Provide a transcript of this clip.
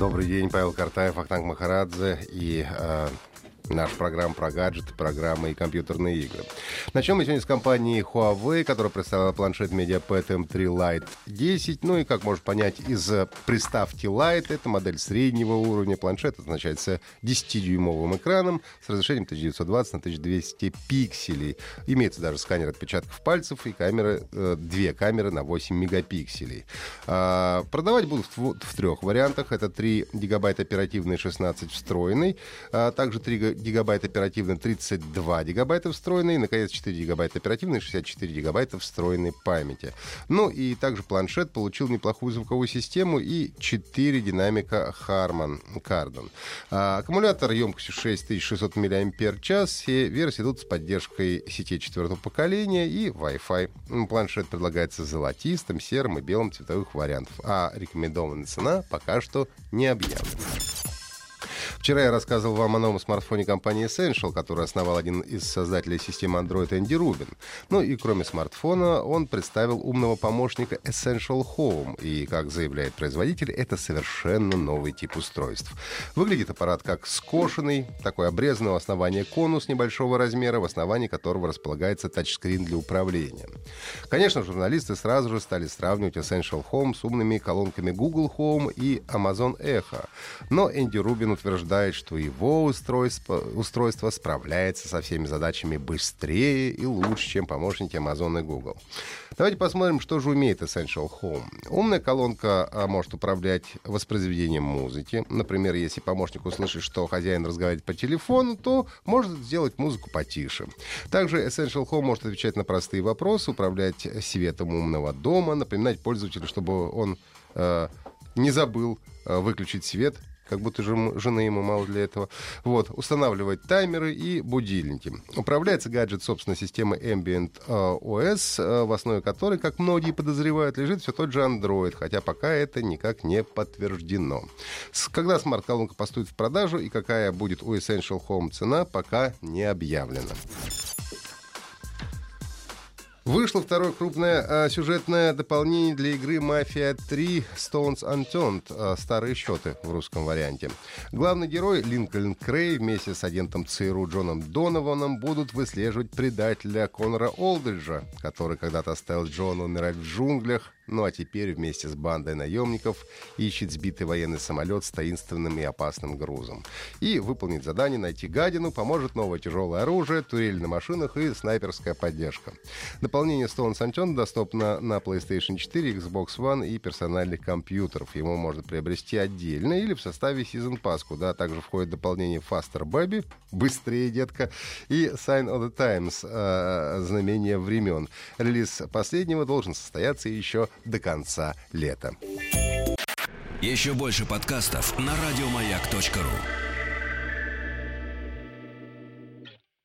Добрый день, Павел Картаев, Ахтанг Махарадзе. И э, Наша программа про гаджеты, программы и компьютерные игры. Начнем мы сегодня с компании Huawei, которая представила планшет MediaPad M3 Lite 10. Ну и, как можно понять, из приставки Lite, это модель среднего уровня. Планшет оснащается 10-дюймовым экраном с разрешением 1920 на 1200 пикселей. Имеется даже сканер отпечатков пальцев и камеры, э, две камеры на 8 мегапикселей. А, продавать будут в, в трех вариантах. Это 3 гигабайта оперативный, 16 встроенный. А также 3 гигабайта оперативной, 32 гигабайта встроенной, и, наконец, 4 гигабайта оперативной, 64 гигабайта встроенной памяти. Ну и также планшет получил неплохую звуковую систему и 4 динамика Harman Kardon. А, аккумулятор емкостью 6600 мАч, все версии идут с поддержкой сетей четвертого поколения и Wi-Fi. Планшет предлагается золотистым, серым и белым цветовых вариантов, а рекомендованная цена пока что не объявлена. Вчера я рассказывал вам о новом смартфоне компании Essential, который основал один из создателей системы Android Энди Рубин. Ну и кроме смартфона, он представил умного помощника Essential Home. И, как заявляет производитель, это совершенно новый тип устройств. Выглядит аппарат как скошенный, такой обрезанный у основания конус небольшого размера, в основании которого располагается тачскрин для управления. Конечно, журналисты сразу же стали сравнивать Essential Home с умными колонками Google Home и Amazon Echo. Но Энди Рубин утверждает, утверждает, что его устройство, устройство справляется со всеми задачами быстрее и лучше, чем помощники Amazon и Google. Давайте посмотрим, что же умеет Essential Home. Умная колонка а, может управлять воспроизведением музыки. Например, если помощник услышит, что хозяин разговаривает по телефону, то может сделать музыку потише. Также Essential Home может отвечать на простые вопросы, управлять светом умного дома, напоминать пользователю, чтобы он э, не забыл э, выключить свет как будто же жены ему мало для этого. Вот, устанавливать таймеры и будильники. Управляется гаджет, собственно, системой Ambient э, OS, э, в основе которой, как многие подозревают, лежит все тот же Android, хотя пока это никак не подтверждено. Когда смарт-колонка поступит в продажу и какая будет у Essential Home цена, пока не объявлено. Вышло второе крупное а, сюжетное дополнение для игры «Мафия 3. Stones Unturned» а, «Старые счеты» в русском варианте. Главный герой Линкольн Крей вместе с агентом ЦРУ Джоном Донованом будут выслеживать предателя Конора Олдриджа, который когда-то оставил Джона умирать в джунглях, ну а теперь вместе с бандой наемников ищет сбитый военный самолет с таинственным и опасным грузом. И выполнить задание найти гадину поможет новое тяжелое оружие, турель на машинах и снайперская поддержка. Дополнение Stone Sunshine доступно на PlayStation 4, Xbox One и персональных компьютеров. Его можно приобрести отдельно или в составе Season Pass, куда также входит дополнение Faster Baby, быстрее, детка, и Sign of the Times, э, знамение времен. Релиз последнего должен состояться еще до конца лета. Еще больше подкастов на радиомаяк.ру